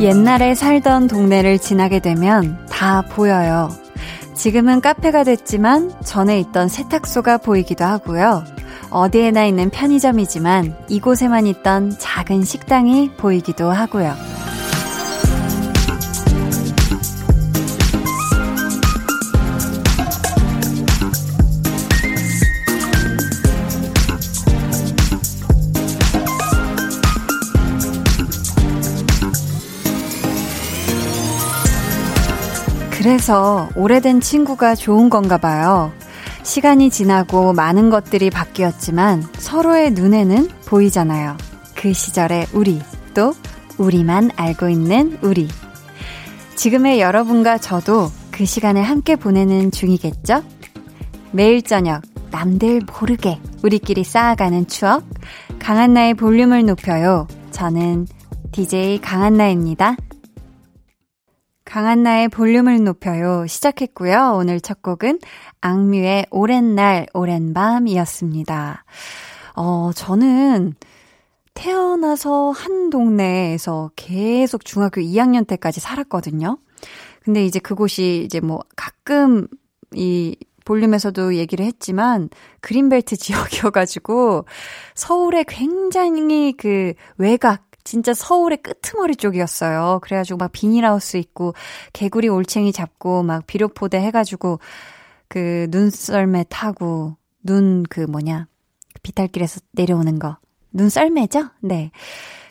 옛날에 살던 동네를 지나게 되면 다 보여요. 지금은 카페가 됐지만 전에 있던 세탁소가 보이기도 하고요. 어디에나 있는 편의점이지만 이곳에만 있던 작은 식당이 보이기도 하고요. 그래서 오래된 친구가 좋은 건가 봐요. 시간이 지나고 많은 것들이 바뀌었지만 서로의 눈에는 보이잖아요. 그 시절의 우리, 또 우리만 알고 있는 우리. 지금의 여러분과 저도 그 시간을 함께 보내는 중이겠죠? 매일 저녁, 남들 모르게 우리끼리 쌓아가는 추억. 강한나의 볼륨을 높여요. 저는 DJ 강한나입니다. 강한나의 볼륨을 높여요 시작했고요. 오늘 첫 곡은 악뮤의 오랜 날, 오랜 밤이었습니다. 어, 저는 태어나서 한 동네에서 계속 중학교 2학년 때까지 살았거든요. 근데 이제 그곳이 이제 뭐 가끔 이 볼륨에서도 얘기를 했지만 그린벨트 지역이어가지고 서울에 굉장히 그 외곽 진짜 서울의 끄트머리 쪽이었어요. 그래가지고 막 비닐하우스 있고 개구리 올챙이 잡고 막 비료포대 해가지고 그 눈썰매 타고 눈 그 뭐냐 비탈길에서 내려오는 거 눈썰매죠? 네.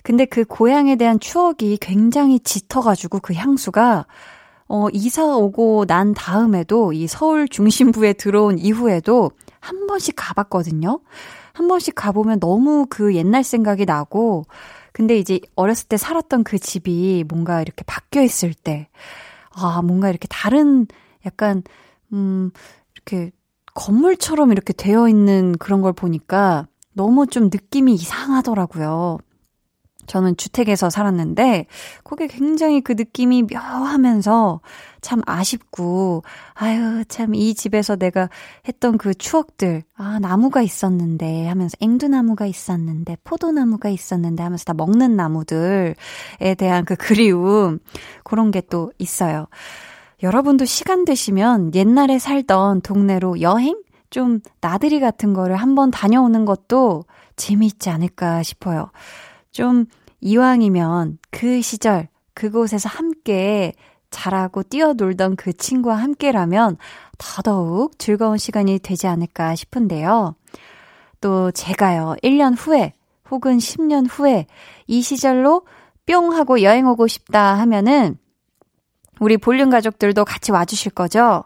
근데 그 고향에 대한 추억이 굉장히 짙어가지고 그 향수가 어, 이사 오고 난 다음에도 이 서울 중심부에 들어온 이후에도 한 번씩 가봤거든요. 한 번씩 가보면 너무 그 옛날 생각이 나고, 근데 이제 어렸을 때 살았던 그 집이 뭔가 이렇게 바뀌어 있을 때, 아, 뭔가 이렇게 다른 약간, 음, 이렇게 건물처럼 이렇게 되어 있는 그런 걸 보니까 너무 좀 느낌이 이상하더라고요. 저는 주택에서 살았는데, 그게 굉장히 그 느낌이 묘하면서 참 아쉽고, 아유, 참 이 집에서 내가 했던 그 추억들, 아, 나무가 있었는데 하면서, 앵두나무가 있었는데, 포도나무가 있었는데 하면서 다 먹는 나무들에 대한 그 그리움, 그런 게 또 있어요. 여러분도 시간 되시면 옛날에 살던 동네로 여행? 좀 나들이 같은 거를 한번 다녀오는 것도 재미있지 않을까 싶어요. 좀 이왕이면 그 시절 그곳에서 함께 자라고 뛰어놀던 그 친구와 함께라면 더더욱 즐거운 시간이 되지 않을까 싶은데요. 또 제가요, 1년 후에 혹은 10년 후에 이 시절로 뿅 하고 여행 오고 싶다 하면은 우리 볼륨 가족들도 같이 와주실 거죠?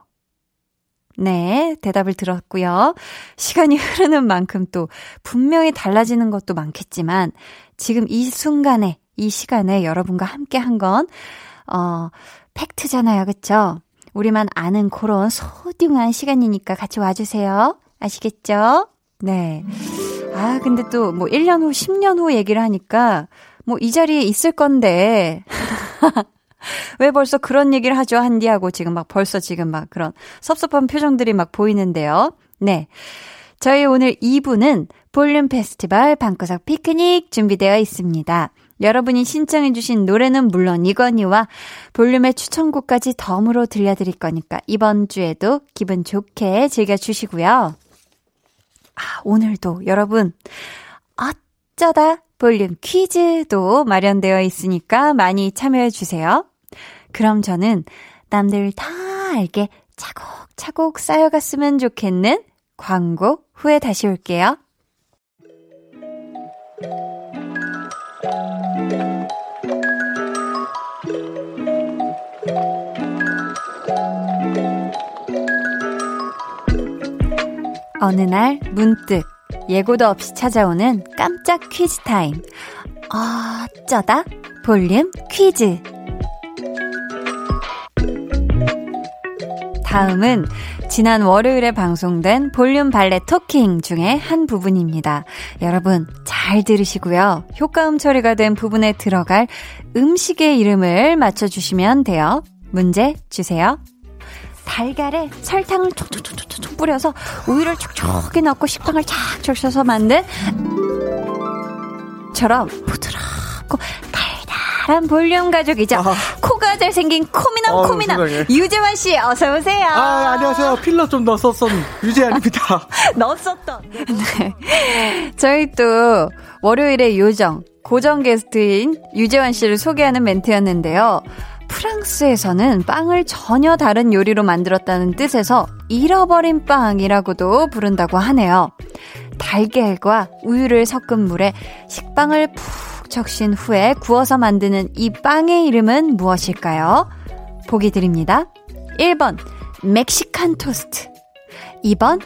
네, 대답을 들었고요. 시간이 흐르는 만큼 또 분명히 달라지는 것도 많겠지만 지금 이 순간에, 이 시간에 여러분과 함께 한 건, 어, 팩트잖아요. 그쵸? 우리만 아는 그런 소중한 시간이니까 같이 와 주세요. 아시겠죠? 네. 아, 근데 또 뭐 1년 후, 10년 후 얘기를 하니까 뭐 이 자리에 있을 건데. 왜 벌써 그런 얘기를 하죠, 한디 하고 지금 막 벌써 지금 막 그런 섭섭한 표정들이 막 보이는데요. 네. 저희 오늘 2부는 볼륨 페스티벌 방구석 피크닉 준비되어 있습니다. 여러분이 신청해주신 노래는 물론 이건희와 볼륨의 추천곡까지 덤으로 들려드릴 거니까 이번 주에도 기분 좋게 즐겨주시고요. 아, 오늘도 여러분, 어쩌다 볼륨 퀴즈도 마련되어 있으니까 많이 참여해주세요. 그럼 저는 남들 다 알게 차곡차곡 쌓여갔으면 좋겠는 광고 후에 다시 올게요. 어느 날 문득 예고도 없이 찾아오는 깜짝 퀴즈 타임. 어쩌다 볼륨 퀴즈. 다음은 지난 월요일에 방송된 볼륨 발레 토킹 중에 한 부분입니다. 여러분 잘 들으시고요. 효과음 처리가 된 부분에 들어갈 음식의 이름을 맞춰주시면 돼요. 문제 주세요. 달걀에 설탕을 촉촉촉촉촉 뿌려서 우유를 촉촉히 넣고 식빵을 착 적셔서 만든 처럼 부드럽고 달 달한 볼륨 가족이죠. 아. 코가 잘생긴 코미남 어, 코미남 유재환 씨 어서 오세요. 아 안녕하세요. 필러 좀 넣었었던 유재환입니다. 넣었었던. 네. 저희 또 월요일에 요정 고정 게스트인 유재환 씨를 소개하는 멘트였는데요. 프랑스에서는 빵을 전혀 다른 요리로 만들었다는 뜻에서 잃어버린 빵이라고도 부른다고 하네요. 달걀과 우유를 섞은 물에 식빵을 푹 적신 후에 구워서 만드는 이 빵의 이름은 무엇일까요? 보기 드립니다. 1번, 멕시칸 토스트. 2번,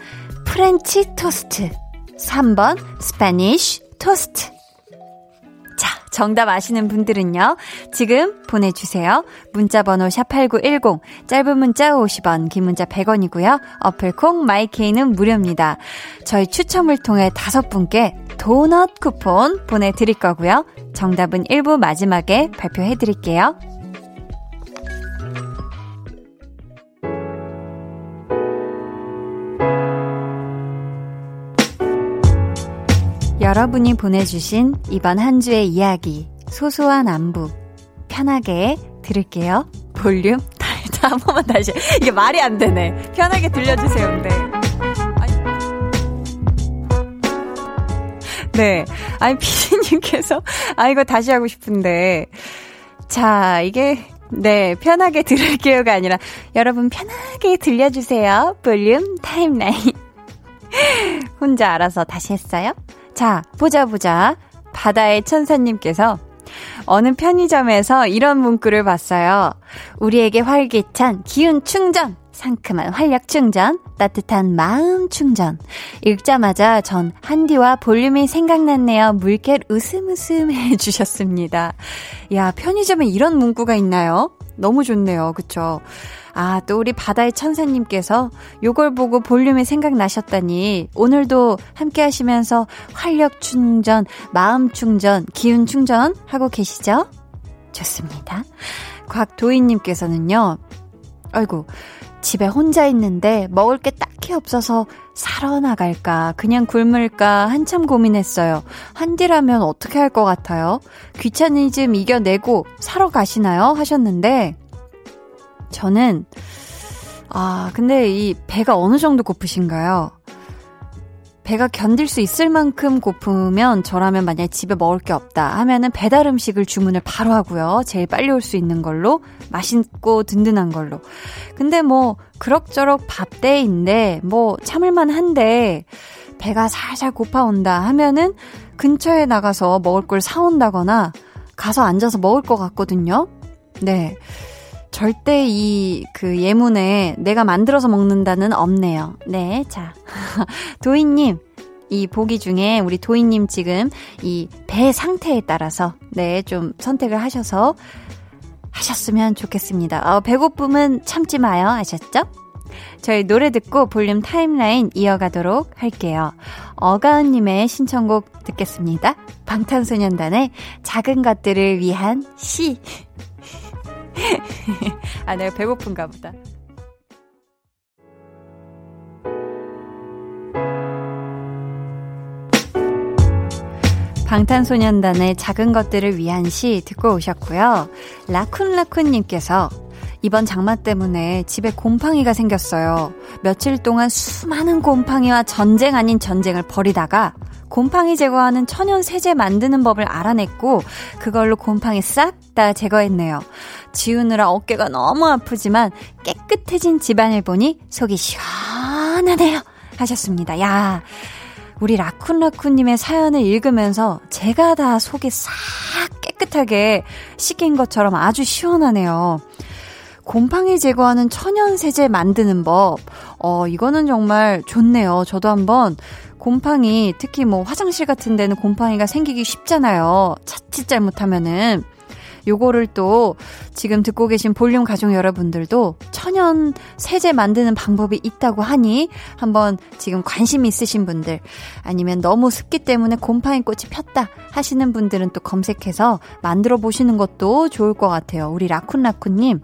프렌치 토스트. 3번, Spanish 토스트. 정답 아시는 분들은요, 지금 보내주세요. 문자번호 샵8910, 짧은 문자 50원, 긴 문자 100원이고요. 어플콩, 마이케이는 무료입니다. 저희 추첨을 통해 다섯 분께 도넛 쿠폰 보내드릴 거고요. 정답은 1부 마지막에 발표해드릴게요. 여러분이 보내주신 이번 한 주의 이야기, 소소한 안부, 편하게 들을게요. 볼륨, 자, 한 번만 다시. 이게 말이 안 되네. 편하게 들려주세요, 근데. 네. 아니, 피디님께서, 아, 이거 다시 하고 싶은데. 자, 이게, 네, 편하게 들을게요가 아니라, 여러분 편하게 들려주세요. 볼륨 타임라인. 혼자 알아서 다시 했어요? 자, 보자 보자. 바다의 천사님께서 어느 편의점에서 이런 문구를 봤어요. 우리에게 활기찬 기운 충전, 상큼한 활력 충전, 따뜻한 마음 충전. 읽자마자 전 한디와 볼륨이 생각났네요. 물결 웃음 웃음 해주셨습니다. 야, 편의점에 이런 문구가 있나요? 너무 좋네요. 그쵸? 아, 또 우리 바다의 천사님께서 요걸 보고 볼륨이 생각나셨다니 오늘도 함께 하시면서 활력 충전, 마음 충전, 기운 충전 하고 계시죠? 좋습니다. 곽도희님께서는요, 아이고, 집에 혼자 있는데 먹을 게 딱히 없어서 사러 나갈까, 그냥 굶을까 한참 고민했어요. 한디라면 어떻게 할 것 같아요? 귀차니즘 이겨내고 사러 가시나요? 하셨는데, 저는, 아, 근데 이 배가 어느 정도 고프신가요? 배가 견딜 수 있을 만큼 고프면 저라면 만약에 집에 먹을 게 없다 하면은 배달 음식을 주문을 바로 하고요. 제일 빨리 올 수 있는 걸로 맛있고 든든한 걸로. 근데 뭐 그럭저럭 밥때인데 뭐 참을만 한데 배가 살살 고파온다 하면은 근처에 나가서 먹을 걸 사온다거나 가서 앉아서 먹을 것 같거든요. 네. 절대 이 그 예문에 내가 만들어서 먹는다는 없네요. 네, 자. 도희님, 이 보기 중에 우리 도희님 지금 이 배 상태에 따라서 네, 좀 선택을 하셔서 하셨으면 좋겠습니다. 어, 배고픔은 참지 마요. 아셨죠? 저희 노래 듣고 볼륨 타임라인 이어가도록 할게요. 어가은님의 신청곡 듣겠습니다. 방탄소년단의 작은 것들을 위한 시. 아, 내가 배고픈가 보다. 방탄소년단의 작은 것들을 위한 시 듣고 오셨고요. 라쿤라쿤님께서 이번 장마 때문에 집에 곰팡이가 생겼어요. 며칠 동안 수많은 곰팡이와 전쟁 아닌 전쟁을 벌이다가 곰팡이 제거하는 천연 세제 만드는 법을 알아냈고 그걸로 곰팡이 싹 다 제거했네요. 지우느라 어깨가 너무 아프지만 깨끗해진 집안을 보니 속이 시원하네요. 하셨습니다. 야, 우리 라쿤라쿤님의 사연을 읽으면서 제가 다 속이 싹 깨끗하게 씻긴 것처럼 아주 시원하네요. 곰팡이 제거하는 천연 세제 만드는 법. 어, 이거는 정말 좋네요. 저도 한번 곰팡이, 특히 뭐 화장실 같은 데는 곰팡이가 생기기 쉽잖아요. 자칫 잘못하면은. 요거를 또 지금 듣고 계신 볼륨 가족 여러분들도 천연 세제 만드는 방법이 있다고 하니 한번 지금 관심 있으신 분들 아니면 너무 습기 때문에 곰팡이 꽃이 폈다 하시는 분들은 또 검색해서 만들어 보시는 것도 좋을 것 같아요. 우리 라쿤라쿤님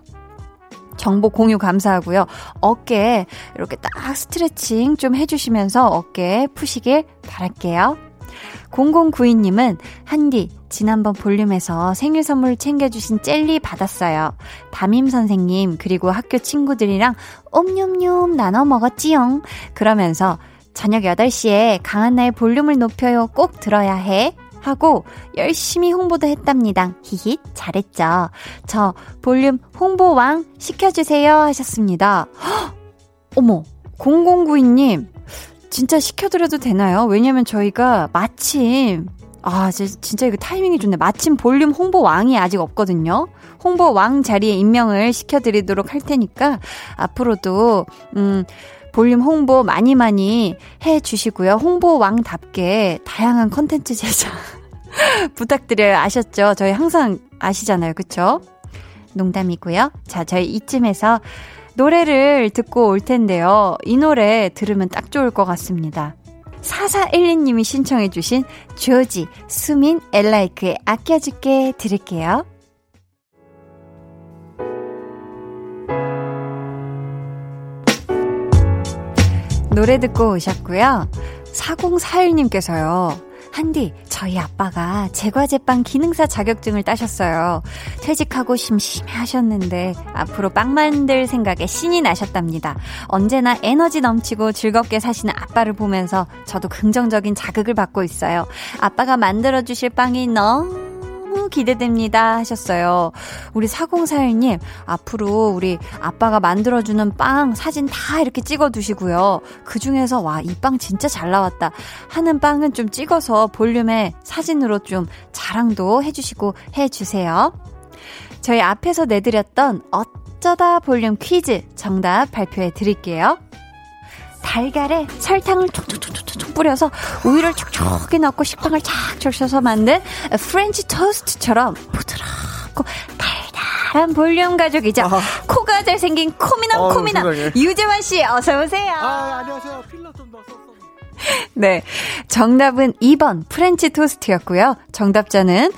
정보 공유 감사하고요. 어깨 이렇게 딱 스트레칭 좀 해주시면서 어깨 푸시길 바랄게요. 0092님은 한디 지난번 볼륨에서 생일 선물 챙겨주신 젤리 받았어요. 담임 선생님 그리고 학교 친구들이랑 옴뇸뇸 나눠 먹었지용. 그러면서 저녁 8시에 강한나의 볼륨을 높여요 꼭 들어야 해. 하고 열심히 홍보도 했답니다. 히히 잘했죠. 저 볼륨 홍보왕 시켜주세요 하셨습니다. 헉, 어머 0092님 진짜 시켜드려도 되나요? 왜냐면 저희가 마침 아, 진짜 이거 타이밍이 좋네. 마침 볼륨 홍보 왕이 아직 없거든요. 홍보 왕 자리에 임명을 시켜드리도록 할 테니까 앞으로도 음 볼륨 홍보 많이 많이 해 주시고요. 홍보 왕답게 다양한 컨텐츠 제작 부탁드려요. 아셨죠? 저희 항상 아시잖아요. 그쵸? 농담이고요. 자, 저희 이쯤에서 노래를 듣고 올 텐데요. 이 노래 들으면 딱 좋을 것 같습니다. 4412님이 신청해주신 조지, 수민, 엘라이크의 아껴줄게 들을게요. 노래 듣고 오셨고요. 4041님께서요. 한디, 저희 아빠가 제과제빵 기능사 자격증을 따셨어요. 퇴직하고 심심해 하셨는데 앞으로 빵 만들 생각에 신이 나셨답니다. 언제나 에너지 넘치고 즐겁게 사시는 아빠를 보면서 저도 긍정적인 자극을 받고 있어요. 아빠가 만들어주실 빵이 너무 기대됩니다 하셨어요. 우리 4041님, 앞으로 우리 아빠가 만들어주는 빵 사진 다 이렇게 찍어 두시고요. 그 중에서 와, 이 빵 진짜 잘 나왔다 하는 빵은 좀 찍어서 볼륨에 사진으로 좀 자랑도 해주시고 해주세요. 저희 앞에서 내드렸던 어쩌다 볼륨 퀴즈 정답 발표해 드릴게요. 달걀에 설탕을 촉촉촉촉 뿌려서 우유를 촉촉히 넣고 식빵을 착 적셔서 만든 프렌치 토스트처럼 부드럽고 달달한 볼륨 가족이죠. 아. 코가 잘생긴 코미남 어, 코미남 유재환 씨 어서 오세요. 아, 안녕하세요. 필러 좀 넣었어. 네. 정답은 2번 프렌치 토스트였고요. 정답자는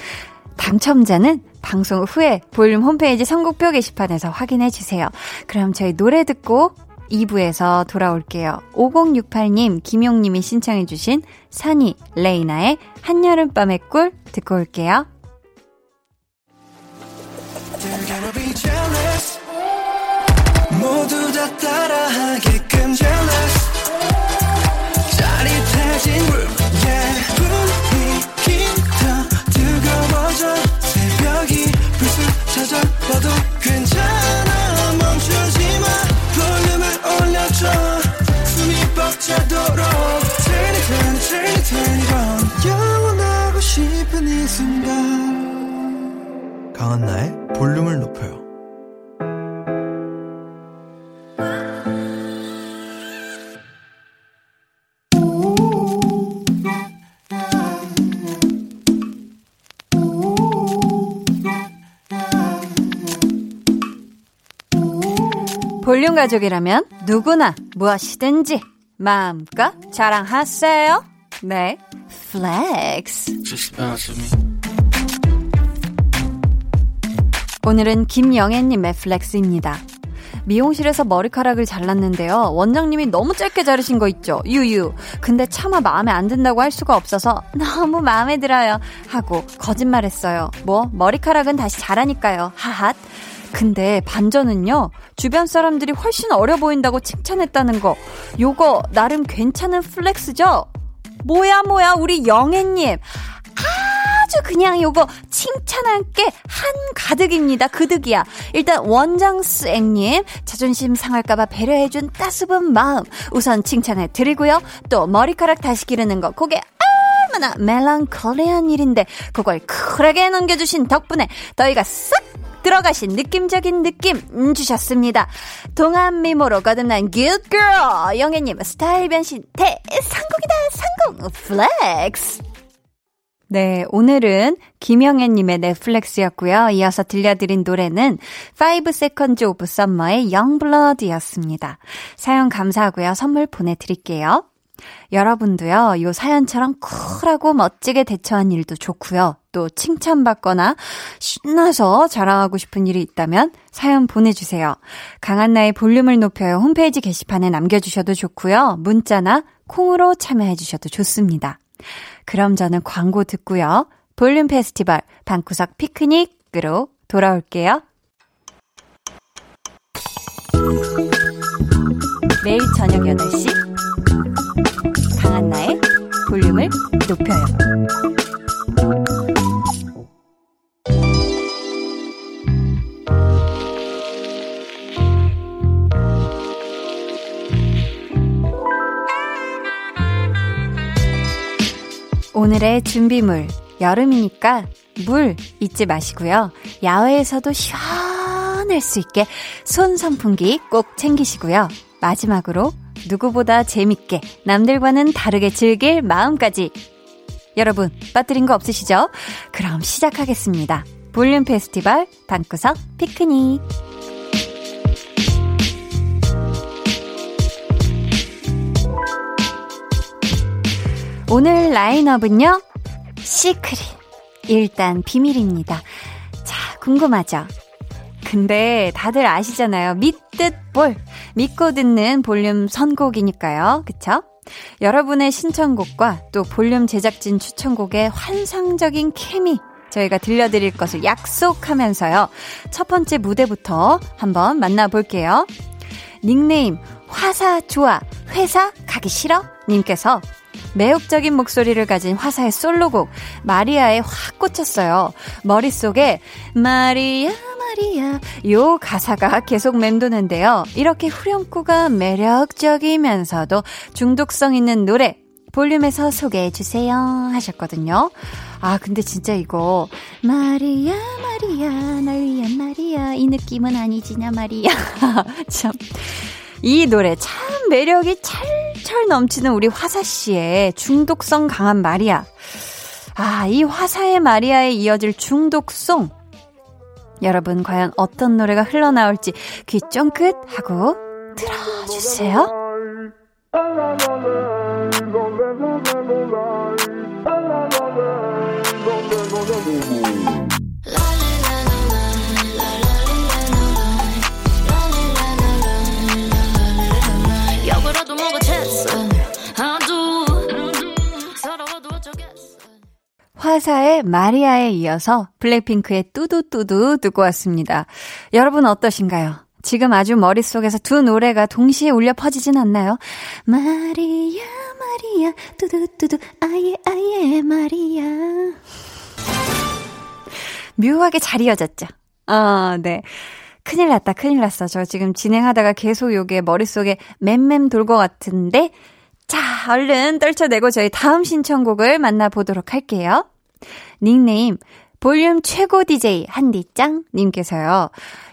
당첨자는 방송 후에 볼륨 홈페이지 선곡표 게시판에서 확인해 주세요. 그럼 저희 노래 듣고 2부에서 돌아올게요. 5068님, 김용님이 신청해주신 산이 레이나의 한여름밤의 꿀 듣고 올게요. 모두 다 따라하게끔 jealous. 짜릿해진 room yeah. 분위기 더 뜨거워져. 새벽이 불쑥 찾아와도 괜찮아 벅차도록 Turn it, turn it, turn it, turn it on 영원하고 싶은 이 순간. 강한나의 볼륨을 높여요. 볼륨 가족이라면 누구나 무엇이든지 마음껏 자랑하세요. 네, flex. 오늘은 김영애님의 flex입니다. 미용실에서 머리카락을 잘랐는데요. 원장님이 너무 짧게 자르신 거 있죠? 유유. 근데 차마 마음에 안 든다고 할 수가 없어서 너무 마음에 들어요. 하고 거짓말했어요. 뭐 머리카락은 다시 자라니까요. 하핫. 근데 반전은요, 주변 사람들이 훨씬 어려 보인다고 칭찬했다는 거, 요거 나름 괜찮은 flex죠? 뭐야, 뭐야, 우리 영애님. 아주 그냥 요거 칭찬할 게 한 가득입니다. 그득이야. 일단 원장스앵님 자존심 상할까봐 배려해준 따스운 마음 우선 칭찬해 드리고요. 또 머리카락 다시 기르는 거 그게 얼마나 멜랑콜리한 일인데 그걸 쿨하게 넘겨주신 덕분에 저희가 싹 들어가신 느낌적인 느낌 주셨습니다. 동안 미모로 거듭난 good girl 영애님 스타일 변신 대성공이다 성공 flex 네, 오늘은 김영애님의 넷플렉스였고요. 이어서 들려드린 노래는 5 Seconds of Summer의 Youngblood였습니다. 사연 감사하고요. 선물 보내드릴게요. 여러분도요, 요 사연처럼 쿨하고 멋지게 대처한 일도 좋고요. 또 칭찬받거나 신나서 자랑하고 싶은 일이 있다면 사연 보내주세요. 강한나의 볼륨을 높여요. 홈페이지 게시판에 남겨주셔도 좋고요. 문자나 콩으로 참여해주셔도 좋습니다. 그럼 저는 광고 듣고요. 볼륨 페스티벌 방구석 피크닉으로 돌아올게요. 매일 저녁 8시 강한나의 볼륨을 높여요. 오늘의 준비물. 여름이니까 물 잊지 마시고요. 야외에서도 시원할 수 있게 손 선풍기 꼭 챙기시고요. 마지막으로 누구보다 재밌게 남들과는 다르게 즐길 마음까지. 여러분, 빠뜨린 거 없으시죠? 그럼 시작하겠습니다. 볼륨 페스티벌 방구석 피크닉. 라인업은요, 시크릿. 일단 비밀입니다. 자, 궁금하죠? 근데 다들 아시잖아요. 믿듯 볼. 믿고 듣는 볼륨 선곡이니까요. 그쵸? 여러분의 신청곡과 또 볼륨 제작진 추천곡의 환상적인 케미 저희가 들려드릴 것을 약속하면서요. 첫 번째 무대부터 한번 만나볼게요. 닉네임 화사 좋아 회사 가기 싫어 님께서 매혹적인 목소리를 가진 화사의 솔로곡 마리아에 확 꽂혔어요. 머릿속에 마리아 마리아 요 가사가 계속 맴도는데요. 이렇게 후렴구가 매력적이면서도 중독성 있는 노래 볼륨에서 소개해 주세요 하셨거든요. 아 근데 진짜 이거 마리아 마리아 날 위한 마리아 이 느낌은 아니지냐 마리아 참 이 노래 참 매력이 철철 넘치는 우리 화사 씨의 중독성 강한 마리아. 아, 이 화사의 마리아에 이어질 중독송. 여러분, 과연 어떤 노래가 흘러나올지 귀 쫑긋 하고 들어주세요. 화사의 마리아에 이어서 블랙핑크의 뚜두뚜두 듣고 왔습니다. 여러분 어떠신가요? 지금 아주 머릿속에서 두 노래가 동시에 울려 퍼지진 않나요? 마리아, 마리아, 뚜두뚜두, 아예, 아예, 마리아. 묘하게 잘 이어졌죠? 아, 네. 큰일 났다, 큰일 났어. 저 지금 진행하다가 계속 요게 머릿속에 맴맴 돌 것 같은데, 자, 얼른 떨쳐내고 저희 다음 신청곡을 만나보도록 할게요. 닉네임, 볼륨 최고 DJ 한디짱 님께서요.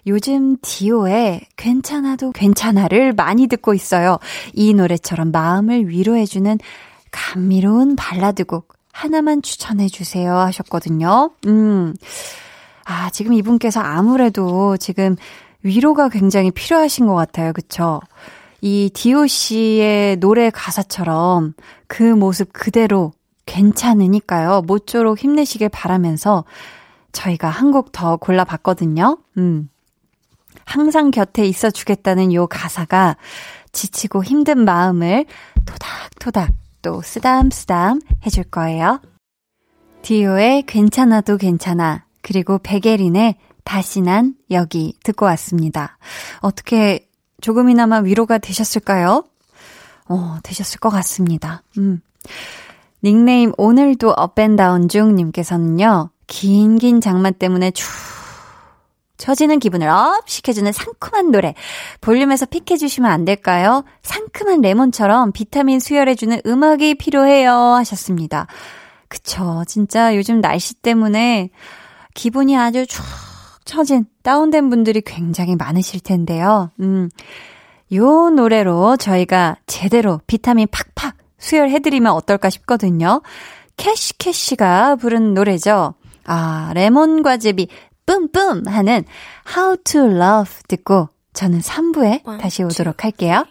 요즘 디오의 괜찮아도 괜찮아를 많이 듣고 있어요. 이 노래처럼 마음을 위로해주는 감미로운 발라드곡 하나만 추천해주세요 하셨거든요. 음. 아, 지금 이분께서 아무래도 지금 위로가 굉장히 필요하신 것 같아요. 그쵸? 이 디오 씨의 노래 가사처럼 그 모습 그대로 괜찮으니까요. 모쪼록 힘내시길 바라면서 저희가 한 곡 더 골라봤거든요. 음. 항상 곁에 있어 주겠다는 요 가사가 지치고 힘든 마음을 토닥토닥 또 쓰담쓰담 해줄 거예요. 디오의 괜찮아도 괜찮아 그리고 베게린의 다시 난 여기 듣고 왔습니다. 어떻게 조금이나마 위로가 되셨을까요? 어, 되셨을 것 같습니다. 음. 닉네임 오늘도 up and down 중 님께서는요. 긴긴 장마 때문에 축 처지는 기분을 up 시켜주는 상큼한 노래 볼륨에서 픽해 주시면 안 될까요? 상큼한 레몬처럼 비타민 수혈해주는 음악이 필요해요 하셨습니다. 그쵸 진짜 요즘 날씨 때문에 기분이 아주 축 처진 다운된 분들이 굉장히 많으실 텐데요. 음. 요 노래로 저희가 제대로 비타민 팍팍 수혈해드리면 어떨까 싶거든요. 캐시캐시가 부른 노래죠. 아, 레몬 과즙이 뿜뿜 하는 How to Love 듣고 저는 3부에 다시 오도록 할게요.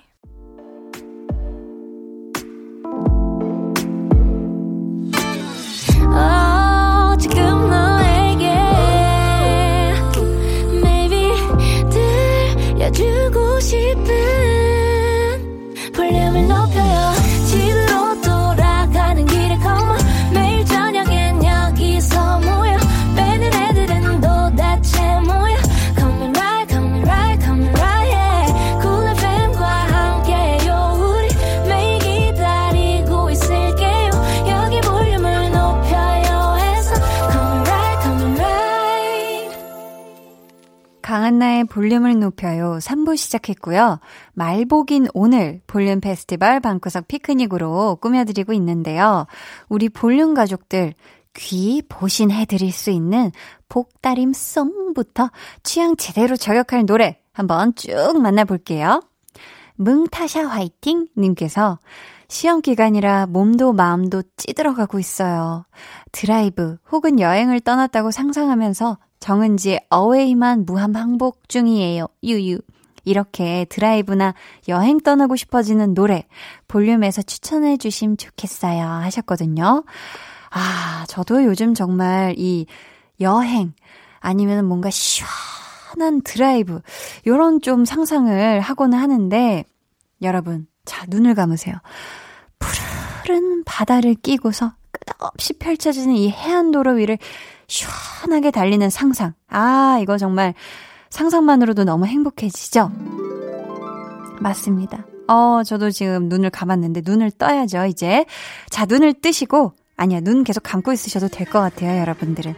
강한나의 볼륨을 높여요. 3부 시작했고요. 말복인 오늘 볼륨 페스티벌 방구석 피크닉으로 꾸며드리고 있는데요. 우리 볼륨 가족들 귀 보신해드릴 수 있는 복달임 song부터 취향 제대로 저격할 노래 한번 쭉 만나볼게요. 뭉타샤 화이팅 님께서 시험 기간이라 몸도 마음도 찌들어가고 있어요. 드라이브 혹은 여행을 떠났다고 상상하면서 정은지의 Away만 무한 반복 중이에요. 유유. 이렇게 드라이브나 여행 떠나고 싶어지는 노래 볼륨에서 추천해 주시면 좋겠어요. 하셨거든요. 아, 저도 요즘 정말 이 여행 아니면 뭔가 시원한 드라이브 요런 좀 상상을 하곤 하는데 여러분, 자, 눈을 감으세요. 푸른 바다를 끼고서 끝없이 펼쳐지는 이 해안도로 위를 시원하게 달리는 상상. 아, 이거 정말 상상만으로도 너무 행복해지죠? 맞습니다. 어, 저도 지금 눈을 감았는데 눈을 떠야죠, 이제. 자, 눈을 뜨시고, 아니야, 눈 계속 감고 있으셔도 될 것 같아요, 여러분들은.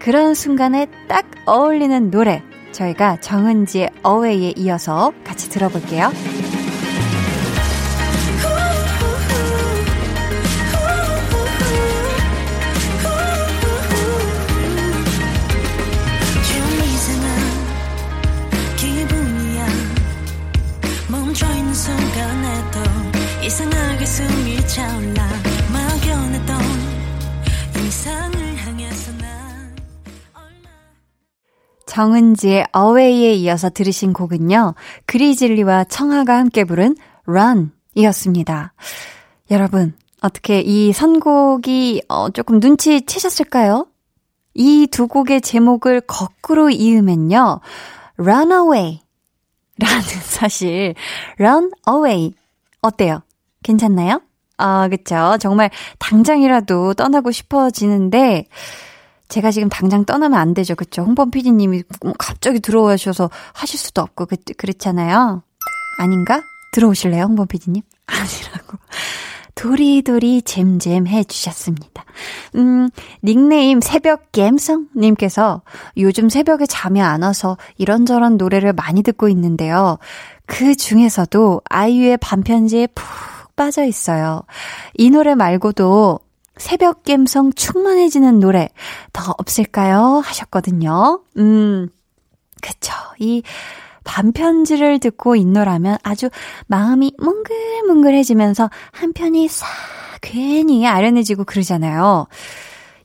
그런 순간에 딱 어울리는 노래. 저희가 정은지의 어웨이에 이어서 같이 들어볼게요. 정은지의 어웨이에 이어서 들으신 곡은요. 그리즐리와 청하가 함께 부른 Run 이었습니다. 여러분, 어떻게 이 선곡이 어, 조금 눈치 채셨을까요? 이 두 곡의 제목을 거꾸로 이으면요. Runaway 라는 사실 Run Away 어때요? 괜찮나요? 아, 그쵸. 정말 당장이라도 떠나고 싶어지는데, 제가 지금 당장 떠나면 안 되죠. 그쵸. 홍범 PD님이 뭐 갑자기 들어오셔서 하실 수도 없고, 그, 그렇잖아요. 아닌가? 들어오실래요, 홍범 PD님? 아니라고. 도리도리 잼잼 해주셨습니다. 음, 닉네임 새벽 갬성님께서 요즘 새벽에 잠이 안 와서 이런저런 노래를 많이 듣고 있는데요. 그 중에서도 아이유의 반편지에 푹 빠져 있어요. 이 노래 말고도 새벽 감성 충만해지는 노래 더 없을까요? 하셨거든요. 음, 그쵸. 이 반편지를 듣고 있노라면 아주 마음이 뭉글뭉글해지면서 한편이 싹 괜히 아련해지고 그러잖아요.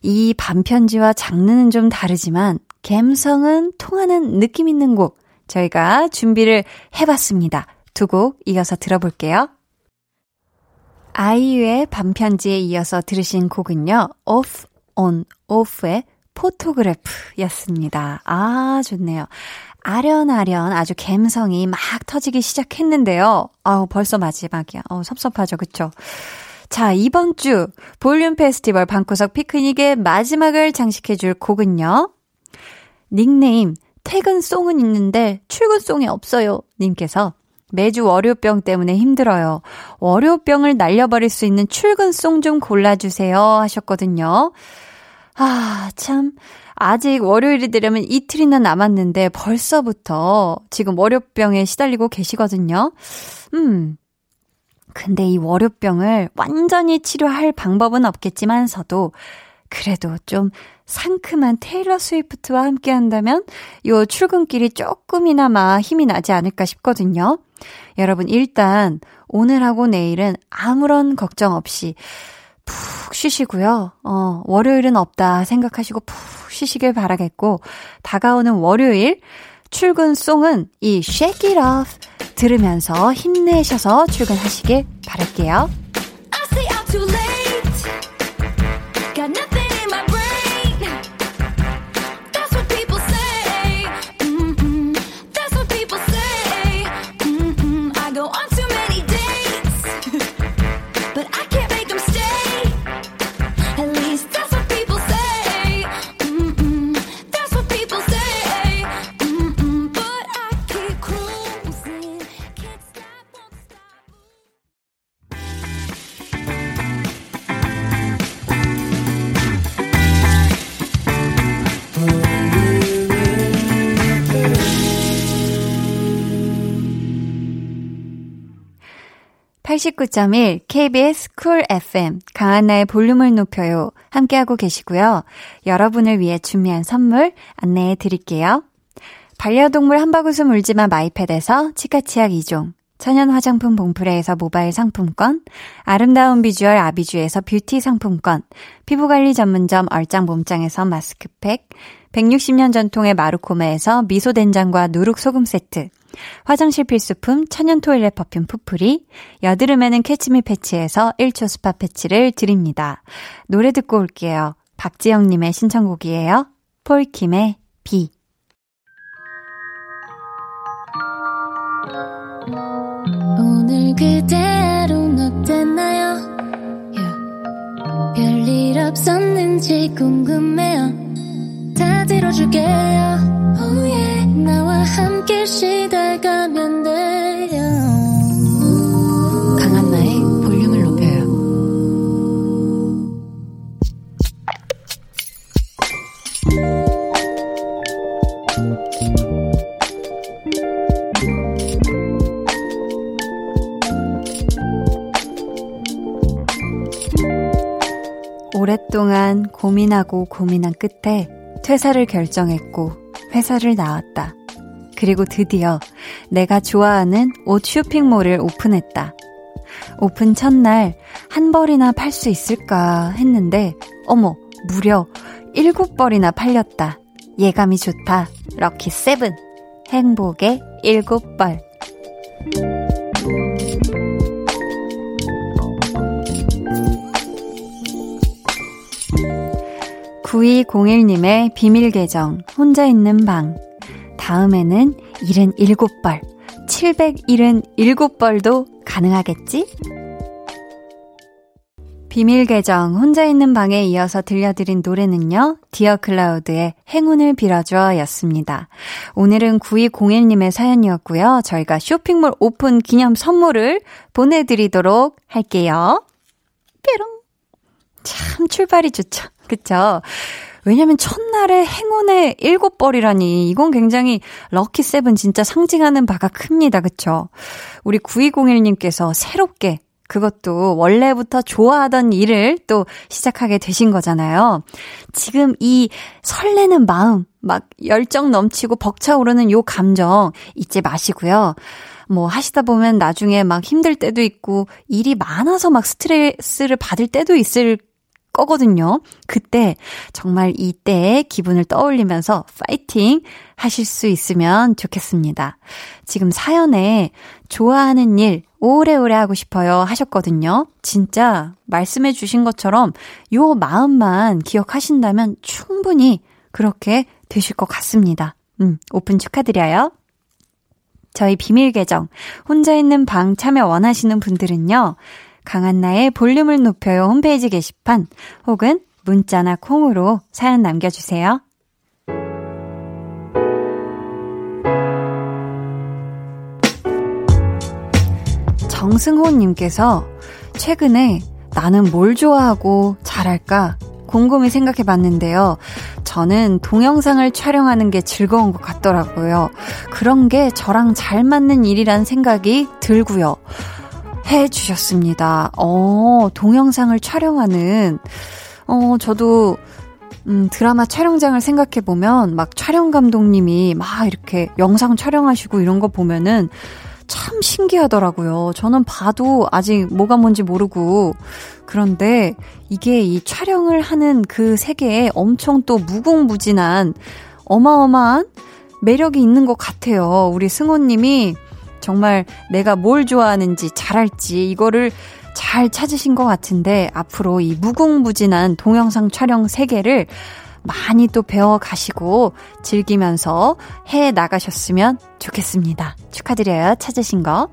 이 반편지와 장르는 좀 다르지만 감성은 통하는 느낌 있는 곡 저희가 준비를 해봤습니다. 두 곡 이어서 들어볼게요. 아이유의 반편지에 이어서 들으신 곡은요. Off on Off의 포토그래프였습니다. 아, 좋네요. 아련아련 아주 갬성이 막 터지기 시작했는데요. 아우, 벌써 마지막이야. 어, 섭섭하죠. 그쵸? 자, 이번 주 볼륨 페스티벌 방구석 피크닉의 마지막을 장식해줄 곡은요. 닉네임, 퇴근송은 있는데 출근송이 없어요. 님께서 매주 월요병 때문에 힘들어요. 월요병을 날려버릴 수 있는 출근송 좀 골라주세요. 하셨거든요. 아, 참. 아직 월요일이 되려면 이틀이나 남았는데 벌써부터 지금 월요병에 시달리고 계시거든요. 음. 근데 이 월요병을 완전히 치료할 방법은 없겠지만서도 그래도 좀 상큼한 테일러 스위프트와 함께 한다면 요 출근길이 조금이나마 힘이 나지 않을까 싶거든요. 여러분 일단 오늘하고 내일은 아무런 걱정 없이 푹 쉬시고요. 어, 월요일은 없다 생각하시고 푹 쉬시길 바라겠고, 다가오는 월요일, 출근 송은 이 Shake It Off 들으면서 힘내셔서 출근하시길 바랄게요. (89.1) KBS Cool FM 강한나의 볼륨을 높여요 함께하고 계시고요. 여러분을 위해 준비한 선물 안내해 드릴게요. 반려동물 한바구스 물지만 마이패드에서 치카치약 2종 천연 화장품 봉프레에서 모바일 상품권, 아름다운 비주얼 아비주에서 뷰티 상품권, 피부관리 전문점 얼짱 몸짱에서 마스크팩, 160년 전통의 마루코메에서 미소된장과 누룩소금 세트, 화장실 필수품 천연 toilet perfume 푸풀이, 여드름에는 캐치미 패치에서 1초 스파 패치를 드립니다. 노래 듣고 올게요. 박지영님의 신청곡이에요. 폴킴의 비. 오늘 그대 하루는 어땠나요? Yeah. 별일 없었는지 궁금해요. 다 들어줄게요. Oh yeah. 나와 함께 시달가면 돼요. 강한나의 볼륨을 높여요. 오랫동안 고민하고 고민한 끝에 퇴사를 결정했고 회사를 나왔다. 그리고 드디어 내가 좋아하는 옷 쇼핑몰을 오픈했다. 오픈 첫날 한 벌이나 팔 수 있을까 했는데 어머 무려 일곱 벌이나 팔렸다. 예감이 좋다. 럭키 세븐. 행복의 일곱 벌. 9201님의 비밀 계정, 혼자 있는 방. 다음에는 77벌, 777벌도 가능하겠지? 비밀 계정, 혼자 있는 방에 이어서 들려드린 노래는요, 디어 클라우드의 행운을 빌어줘 였습니다. 오늘은 9201님의 사연이었고요. 저희가 쇼핑몰 오픈 기념 선물을 보내드리도록 할게요. 뾰롱. 참 출발이 좋죠. 그쵸? 왜냐면 첫날에 행운의 일곱 벌이라니 이건 굉장히 럭키 세븐 진짜 상징하는 바가 큽니다. 그쵸? 우리 9201님께서 새롭게 그것도 원래부터 좋아하던 일을 또 시작하게 되신 거잖아요. 지금 이 설레는 마음, 막 열정 넘치고 벅차오르는 요 감정 잊지 마시고요. 뭐 하시다 보면 나중에 막 힘들 때도 있고 일이 많아서 막 스트레스를 받을 때도 있을 거거든요. 그때 정말 이때의 기분을 떠올리면서 파이팅 하실 수 있으면 좋겠습니다. 지금 사연에 좋아하는 일 오래오래 하고 싶어요 하셨거든요. 진짜 말씀해 주신 것처럼 요 마음만 기억하신다면 충분히 그렇게 되실 것 같습니다. 음, 오픈 축하드려요. 저희 비밀 계정 혼자 있는 방 참여 원하시는 분들은요. 강한나의 볼륨을 높여요 홈페이지 게시판 혹은 문자나 콩으로 사연 남겨주세요. 정승호님께서 최근에 나는 뭘 좋아하고 잘할까 곰곰이 생각해 봤는데요. 저는 동영상을 촬영하는 게 즐거운 것 같더라고요. 그런 게 저랑 잘 맞는 일이란 생각이 들고요. 해 주셨습니다. 어, 동영상을 촬영하는, 어, 저도, 음, 드라마 촬영장을 생각해 보면, 막 촬영 감독님이 막 이렇게 영상 촬영하시고 이런 거 보면은, 참 신기하더라고요. 저는 봐도 아직 뭐가 뭔지 모르고. 그런데 이게 이 촬영을 하는 그 세계에 엄청 또 무궁무진한 어마어마한 매력이 있는 것 같아요. 우리 승호님이 정말 내가 뭘 좋아하는지 잘할지 이거를 잘 찾으신 것 같은데 앞으로 이 무궁무진한 동영상 촬영 세계를 많이 또 배워가시고 즐기면서 해 나가셨으면 좋겠습니다. 축하드려요. 찾으신 거.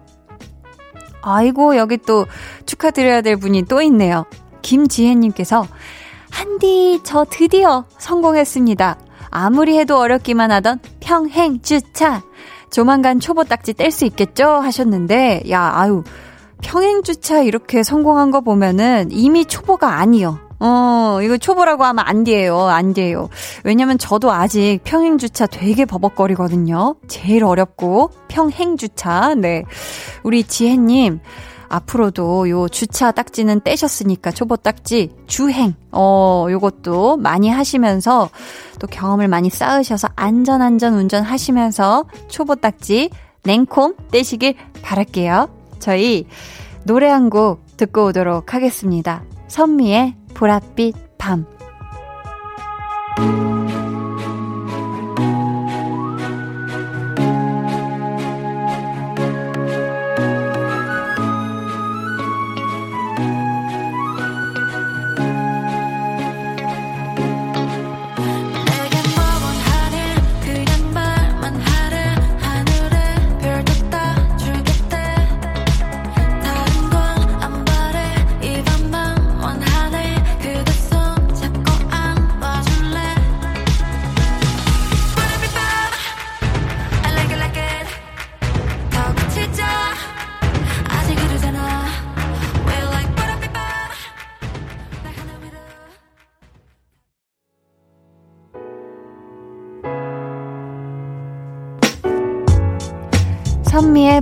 아이고, 여기 또 축하드려야 될 분이 또 있네요. 김지혜님께서, 한디, 저 드디어 성공했습니다. 아무리 해도 어렵기만 하던 평행 주차. 조만간 초보 딱지 뗄 수 있겠죠? 하셨는데, 야, 아유, 평행 주차 이렇게 성공한 거 보면은 이미 초보가 아니요. 어, 이거 초보라고 하면 안 돼요. 안 돼요. 왜냐면 저도 아직 평행주차 되게 버벅거리거든요. 제일 어렵고, 평행주차. 네. 우리 지혜님, 앞으로도 요 주차 딱지는 떼셨으니까 초보 딱지, 주행. 어, 요것도 많이 하시면서 또 경험을 많이 쌓으셔서 안전 안전 운전하시면서 초보 딱지, 냉콤 떼시길 바랄게요. 저희 노래 한 곡 듣고 오도록 하겠습니다. 선미의 보랏빛 밤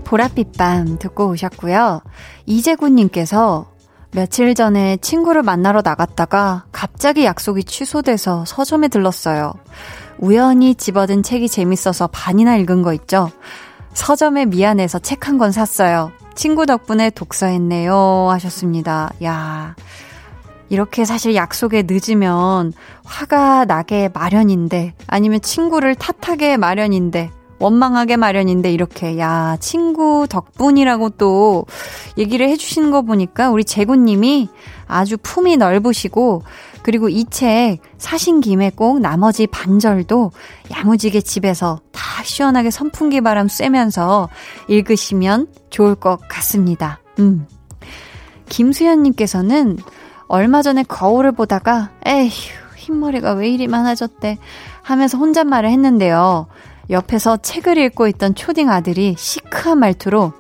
보랏빛 밤 듣고 오셨고요. 이재구님께서 며칠 전에 친구를 만나러 나갔다가 갑자기 약속이 취소돼서 서점에 들렀어요. 우연히 집어든 책이 재밌어서 반이나 읽은 거 있죠? 서점에 미안해서 책 한 권 샀어요. 친구 덕분에 독서했네요. 하셨습니다. 야 이렇게 사실 약속에 늦으면 화가 나게 마련인데, 아니면 친구를 탓하게 마련인데, 원망하게 마련인데 이렇게 야 친구 덕분이라고 또 얘기를 해주시는 거 보니까 우리 재구님이 아주 품이 넓으시고 그리고 이 책 사신 김에 꼭 나머지 반절도 야무지게 집에서 다 시원하게 선풍기 바람 쐬면서 읽으시면 좋을 것 같습니다. 음. 김수현님께서는 얼마 전에 거울을 보다가 에휴 흰머리가 왜 이리 많아졌대 하면서 혼잣말을 했는데요. 옆에서 책을 읽고 있던 초딩 아들이 시크한 말투로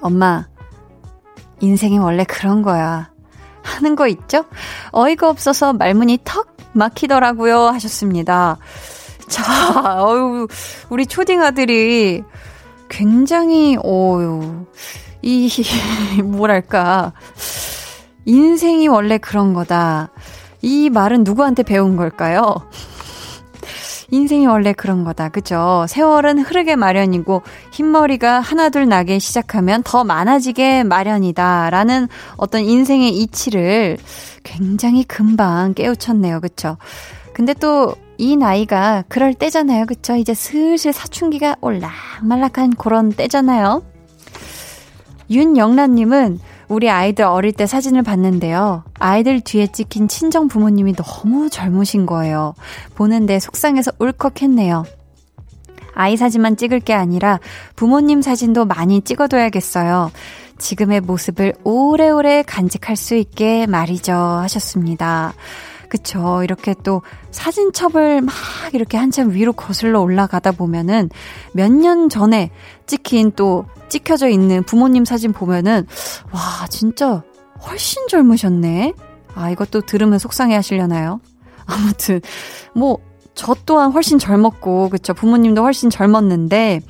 엄마, 인생이 원래 그런 거야. 하는 거 있죠? 어이가 없어서 말문이 턱 막히더라고요. 하셨습니다. 자, 어유 우리 초딩 아들이 굉장히, 어유 이, 뭐랄까. 인생이 원래 그런 거다. 이 말은 누구한테 배운 걸까요? 인생이 원래 그런 거다. 그죠? 세월은 흐르게 마련이고 흰머리가 하나둘 나게 시작하면 더 많아지게 마련이다. 라는 어떤 인생의 이치를 굉장히 금방 깨우쳤네요. 그쵸? 근데 또 이 나이가 그럴 때잖아요. 그쵸? 이제 슬슬 사춘기가 올락말락한 그런 때잖아요. 윤영란님은 우리 아이들 어릴 때 사진을 봤는데요. 아이들 뒤에 찍힌 친정 부모님이 너무 젊으신 거예요. 보는데 속상해서 울컥했네요. 아이 사진만 찍을 게 아니라 부모님 사진도 많이 찍어둬야겠어요. 지금의 모습을 오래오래 간직할 수 있게 말이죠. 하셨습니다. 그쵸. 이렇게 또 사진첩을 막 이렇게 한참 위로 거슬러 올라가다 보면은 몇 년 전에 찍힌 또 찍혀져 있는 부모님 사진 보면은 와, 진짜 훨씬 젊으셨네. 아, 이것도 들으면 속상해 하시려나요? 아무튼 뭐 저 또한 훨씬 젊었고 그쵸 부모님도 훨씬 젊었는데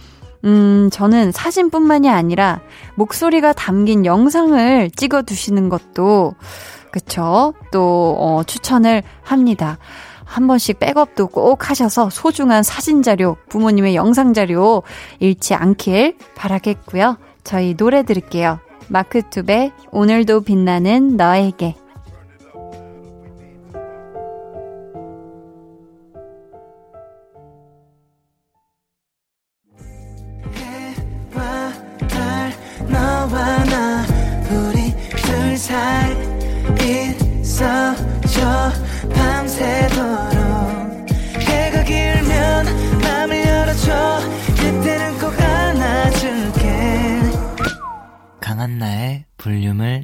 음, 저는 사진뿐만이 아니라 목소리가 담긴 영상을 찍어 두시는 것도 그쵸 또 어, 추천을 합니다. 한 번씩 백업도 꼭 하셔서 소중한 사진 자료, 부모님의 영상 자료 잃지 않길 바라겠고요. 저희 노래 들을게요. 마크 투베 오늘도 빛나는 너에게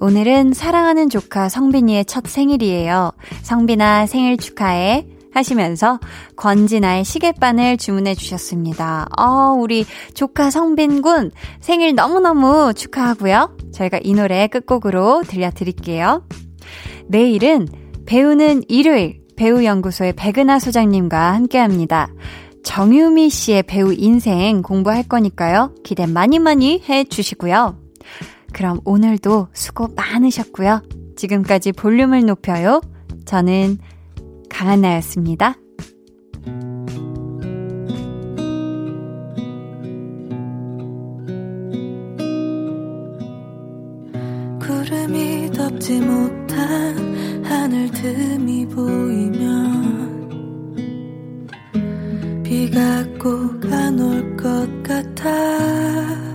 오늘은 사랑하는 조카 성빈이의 첫 생일이에요. 성빈아 생일 축하해. 하시면서 권진아의 시계바늘 주문해 주셨습니다. 어, 우리 조카 성빈군 생일 너무너무 축하하고요. 저희가 이 노래 끝곡으로 들려드릴게요. 내일은 배우는 일요일 배우연구소의 백은하 소장님과 함께 합니다. 정유미 씨의 배우 인생 공부할 거니까요. 기대 많이 많이 해 주시고요. 그럼 오늘도 수고 많으셨고요. 지금까지 볼륨을 높여요. 저는 강한나였습니다. 구름이 덮지 못한 하늘 틈이 보이면 비가 꼭 안 올 것 같아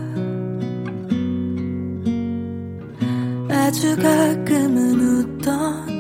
아주 가끔은 웃던